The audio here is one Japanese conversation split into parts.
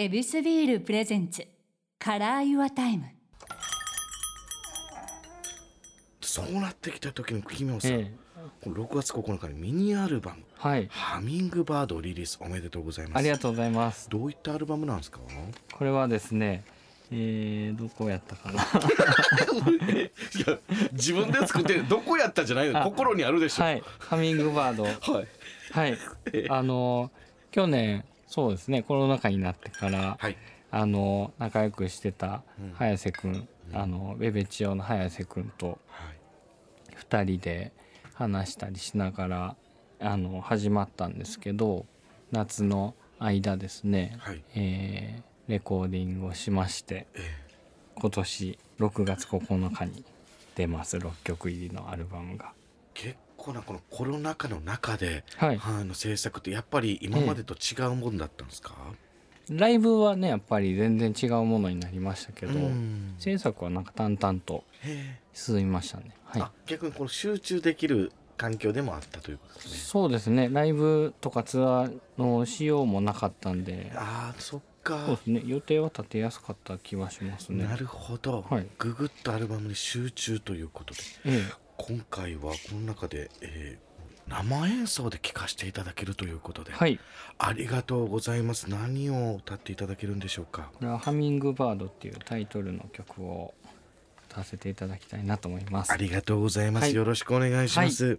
ヱビスビール presents Color Your Time。そうなってきた時の奇妙さ、えこの6月9日にミニアルバムはい「ハミングバード」をリリースおめでとうございます。ありがとうございます。どういったアルバムなんですか？これはですねえー、どこやったかな。いや自分で作ってどこやったじゃないの？あ心にあるでしょ。はい。ハミングバード。はい。はい。あの去年そうですね。コロナ禍になってからはい。あの仲良くしてたうん。早瀬くん、あのベベチオの早瀬くんとはい。2人で話したりしながらあの始まったんですけど夏の間ですね、はい。えーレコーディングをしましてえ今年6月9日に出ます6曲入りのアルバムが。結構なこのコロナ禍の中で、はい、あの制作ってやっぱり今までと違うもんだったんですか、ライブはねやっぱり全然違うものになりましたけど、うん。制作はなんか淡々とへ進みましたね。はい。あ逆にこの集中できる環境でもあったということですね。そうですね。ライブとかツアーの仕様もなかったんで。ああそっそうかですね。予定は立てやすかった気はしますね。なるほど、はい。ググッとアルバムに集中ということで。え今回はこの中で、えー生演奏で聴かせていただけるということで、えはい。ありがとうございます。何を歌っていただけるんでしょうか？これは「ハミングバード」っていうタイトルの曲を歌わせていただきたいなと思います。ありがとうございます、はい。よろしくお願いします、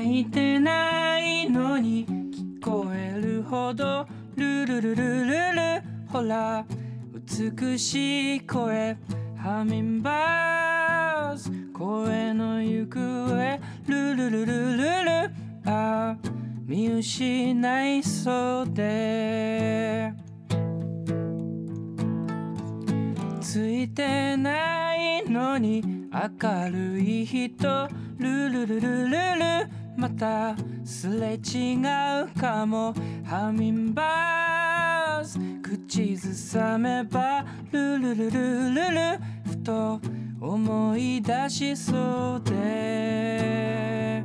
泣いてないのに聞こえるほどルルルルルルほら美しい声ハミンバーズ声の行方ルルルルルルあ見失いそうで。ついてないのに明るい人ルルルルルルまたすれ違うかも。ハミンバーズ口ずさめばルルルルルル。ふと思い出しそうで。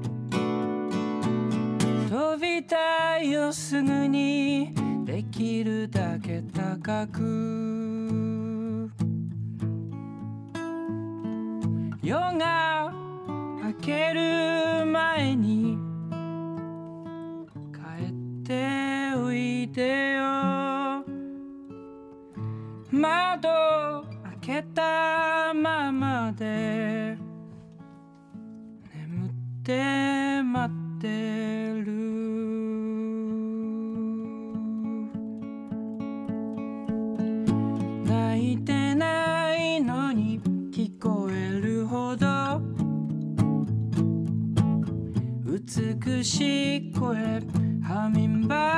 飛びたいよすぐにできるだけ高く。夜が明ける。前に声ハミ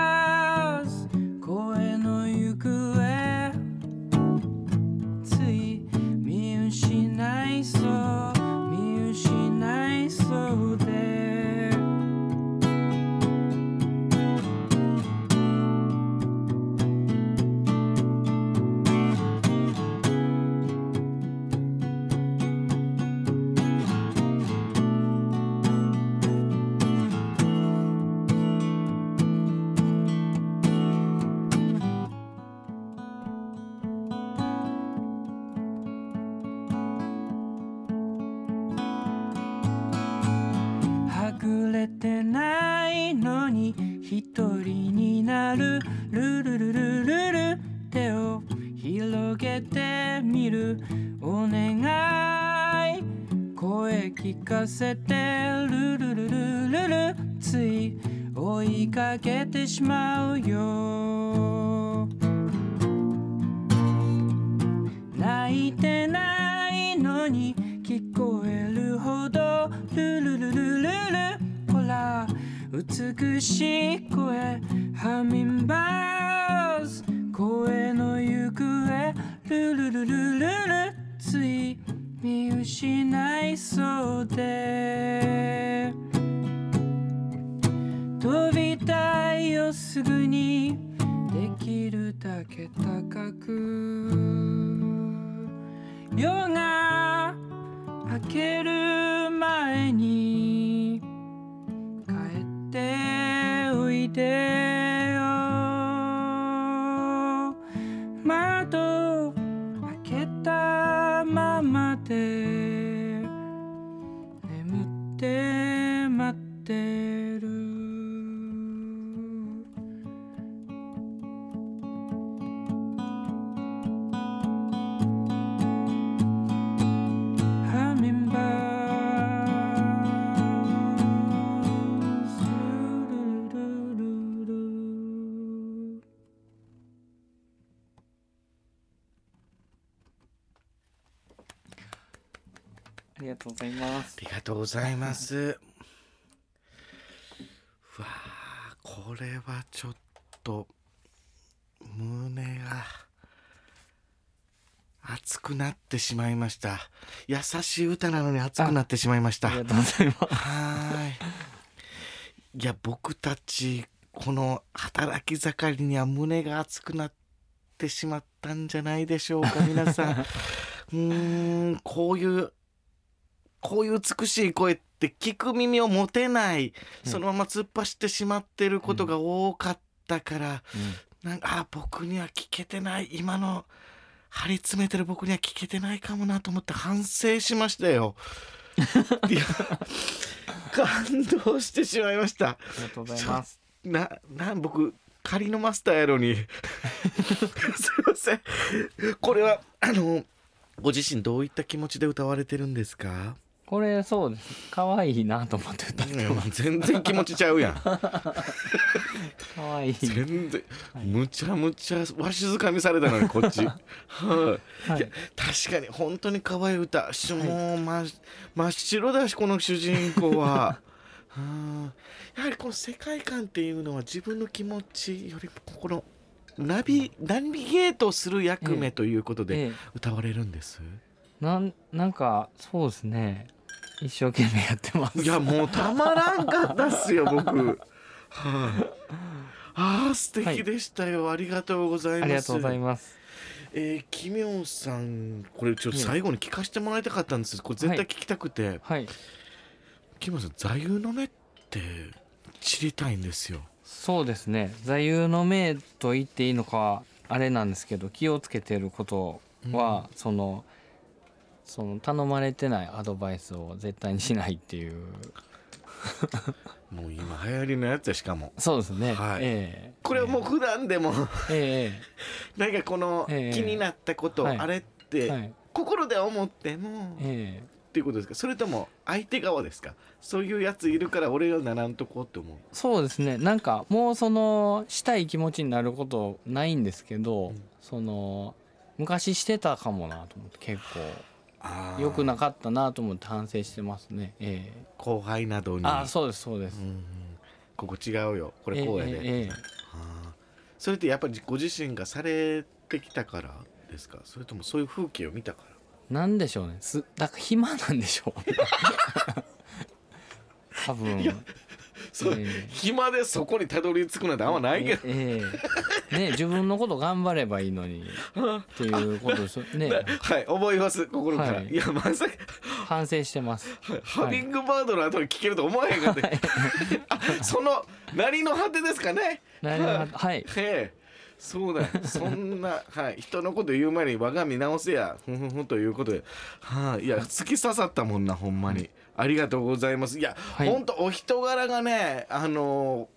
るルルルルルル手を広げてみるお願い声聞かせてルルルルルルつい追いかけてしまうよ泣いてないのに美しい声ハミンバーズ声の行方ルルルルルルつい見失いそうで。飛びたいよすぐに。できるだけ高く。夜が明ける前に。てよ。窓開けたままで。眠って待って。ありがとうございますありがとうございます。うわあ、これはちょっと胸が熱くなってしまいました。優しい歌なのに熱くなってしまいました。ありがとうございますはーい。いや、僕たち、この働き盛りには胸が熱くなってしまったんじゃないでしょうか、皆さん。うーん、こういう、こういう美しい声って聞く耳を持てない、うんそのまま突っ走ってしまってることが多かったから、うんなんか、あ、僕には聞けてない、今の、張り詰めてる僕には聞けてないかもなと思って反省しましたよ。いや、感動してしまいました。ありがとうございますな、なん、僕、仮のマスターやのに。すいません。これは、あの、ご自身どういった気持ちで歌われてるんですか？これそうです。可愛いなと思って歌って全然気持ちちゃうやん。可愛い。全然、はい。むちゃむちゃわしづかみされたのにこっち。はい。はい。いや確かに本当に可愛い歌。しもう真真っ白だしこの主人公は。うんやはりこの世界観っていうのは自分の気持ちよりもこのナビナビゲートする役目ということでええ。歌われるんです？なんなんかそうですね一生懸命やってます。いやもうたまらんかったっすよ僕。はい、ああ素敵でしたよ、ありがとうございます。ありがとうございます。えー、奇妙さんこれちょっと最後に聞かせてもらいたかったんです。これ絶対聞きたくて、はい。奇妙さん座右の銘って知りたいんですよ。そうですね。座右の銘と言っていいのかはあれなんですけど気をつけてることは、そのその頼まれてないアドバイスを絶対にしないっていう。もう今流行りのやつやしかも。そうですね、はい。ええ。これはもう普段でも。え なんかこのええ。気になったこと、はい。あれって、心で思っても、っえ。えていうことですか？それとも相手側ですか？そういうやついるから俺がならんとこうって思う。そうですね。なんかもうそのしたい気持ちになることないんですけど、うん。その昔してたかもなと思って結あ構良くなかったなと思って反省してますね。ええ。後輩などに。ああそうですそうです、うんうんここ違うよ。これこうやで、えええー。それってやっぱりご自身がされてきたからですか？それともそういう風景を見たから？なんでしょうね。すだから暇なんでしょう 多分それ、ええ。暇でそこにたどり着くなんてあんまないけど、ええね自分のこと頑張ればいいのに。っていうことです。よねはい思います心から、はい。い、やまさか。反省してます。ハミングバードの後に聞けると思わへんかった、あその何の果てですかね。何がはい。ええ。そうだ。よそんな、はい、人のこと言う前に我が身直せや。ふんふんふんということで、はい、いや突き刺さったもんなほんまに、ありがとうございます。いや、はい。ほんとお人柄がねあの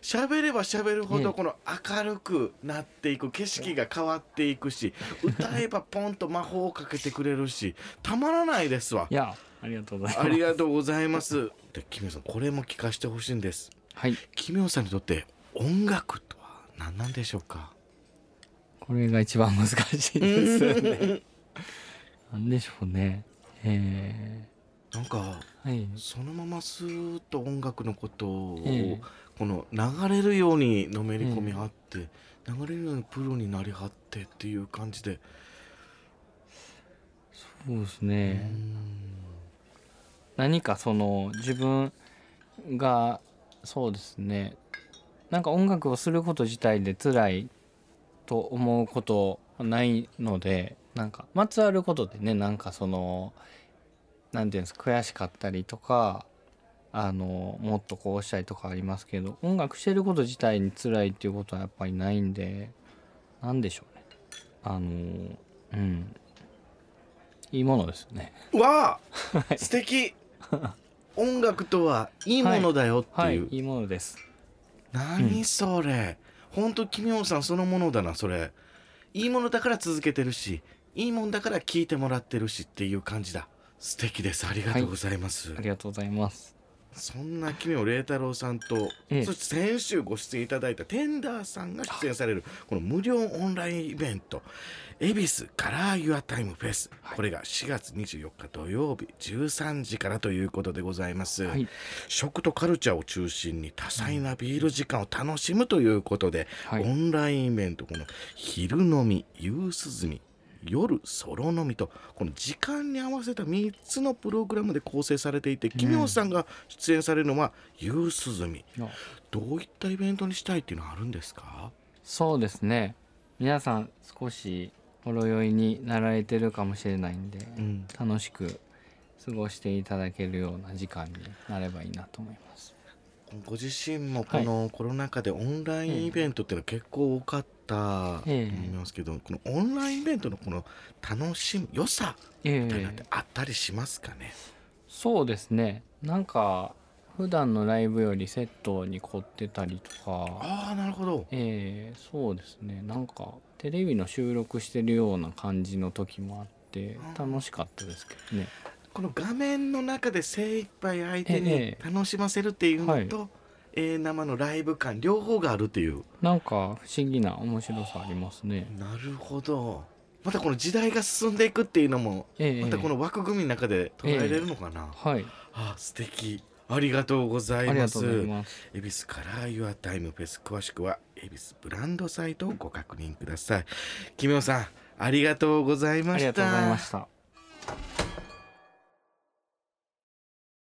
喋れば喋るほええどこの明るくなっていく景色が変わっていくし歌えばポンと魔法をかけてくれるしたまらないですわ。いやありがとうございます。ありがとうございます。でキミさんこれも聞かせてほしいんです。はい。奇妙さんにとって音楽とは何なんでしょうか？これが一番難しいですよね。なんでしょうね。えなんかー、はい。そのままスーッと音楽のことを、ええ。この流れるようにのめり込みはって、流れるようにプロになりはってっていう感じで、そうですうね、ん。何かその自分がそうですね。なんか音楽をすること自体で辛いと思うことないのでなんかまつわることでねなんかそのなんていうんですか悔しかったりとかあのもっとこうしたいとかありますけど音楽してること自体に辛いっていうことはやっぱりないんでなんでしょうね。あのうん。いいものですね。わあ素敵。音楽とはいいものだよっていう、はいいいものです。何それ、ほんと奇妙さんそのものだなそれ。いいものだから続けてるしいいもんだから聞いてもらってるしっていう感じだ素敵です。ありがとうございます、ありがとうございます。そんな奇妙麗太郎さんと、ええ。そして先週ご出演いただいたテンダーさんが出演されるこの無料オンラインイベント「恵比寿カラーユアタイムフェス」これが4月24日土曜日13時からということでございます、はい。食とカルチャーを中心に多彩なビール時間を楽しむということで、はい。オンラインイベントこの昼飲み夕涼み夜ソロ飲みとこの時間に合わせた3つのプログラムで構成されていて奇妙さんが出演されるのは夕涼み。あ。どういったイベントにしたいっていうのはあるんですか？そうですね皆さん少しほろ酔いになられてるかもしれないんで、ん。楽しく過ごしていただけるような時間になればいいなと思いますご自身もこのコロナ禍でオンラインイベントっていうのは結構多かったと思え。えいますけど、このオンラインイベントのこの楽しむ良さえみたいなのっえてあったりしますかね、そうですね。なんか普段のライブよりセットに凝ってたりとか。ああなるほど。ええそうですね。なんかテレビの収録してるような感じの時もあって楽しかったですけどねこの画面の中で精一杯相手にええ。楽しませるっていうのと、はい。えー生のライブ感両方があるっていう。なんか不思議な面白さありますね。なるほど。またこの時代が進んでいくっていうのもええ。またこの枠組みの中で捉えれるのかな、はい。あ素敵。ありがとうございます。ありがとうございます。恵比寿カラーユアタイムフェス詳しくは恵比寿ブランドサイトをご確認ください。奇妙さんありがとうございました。ありがとうございました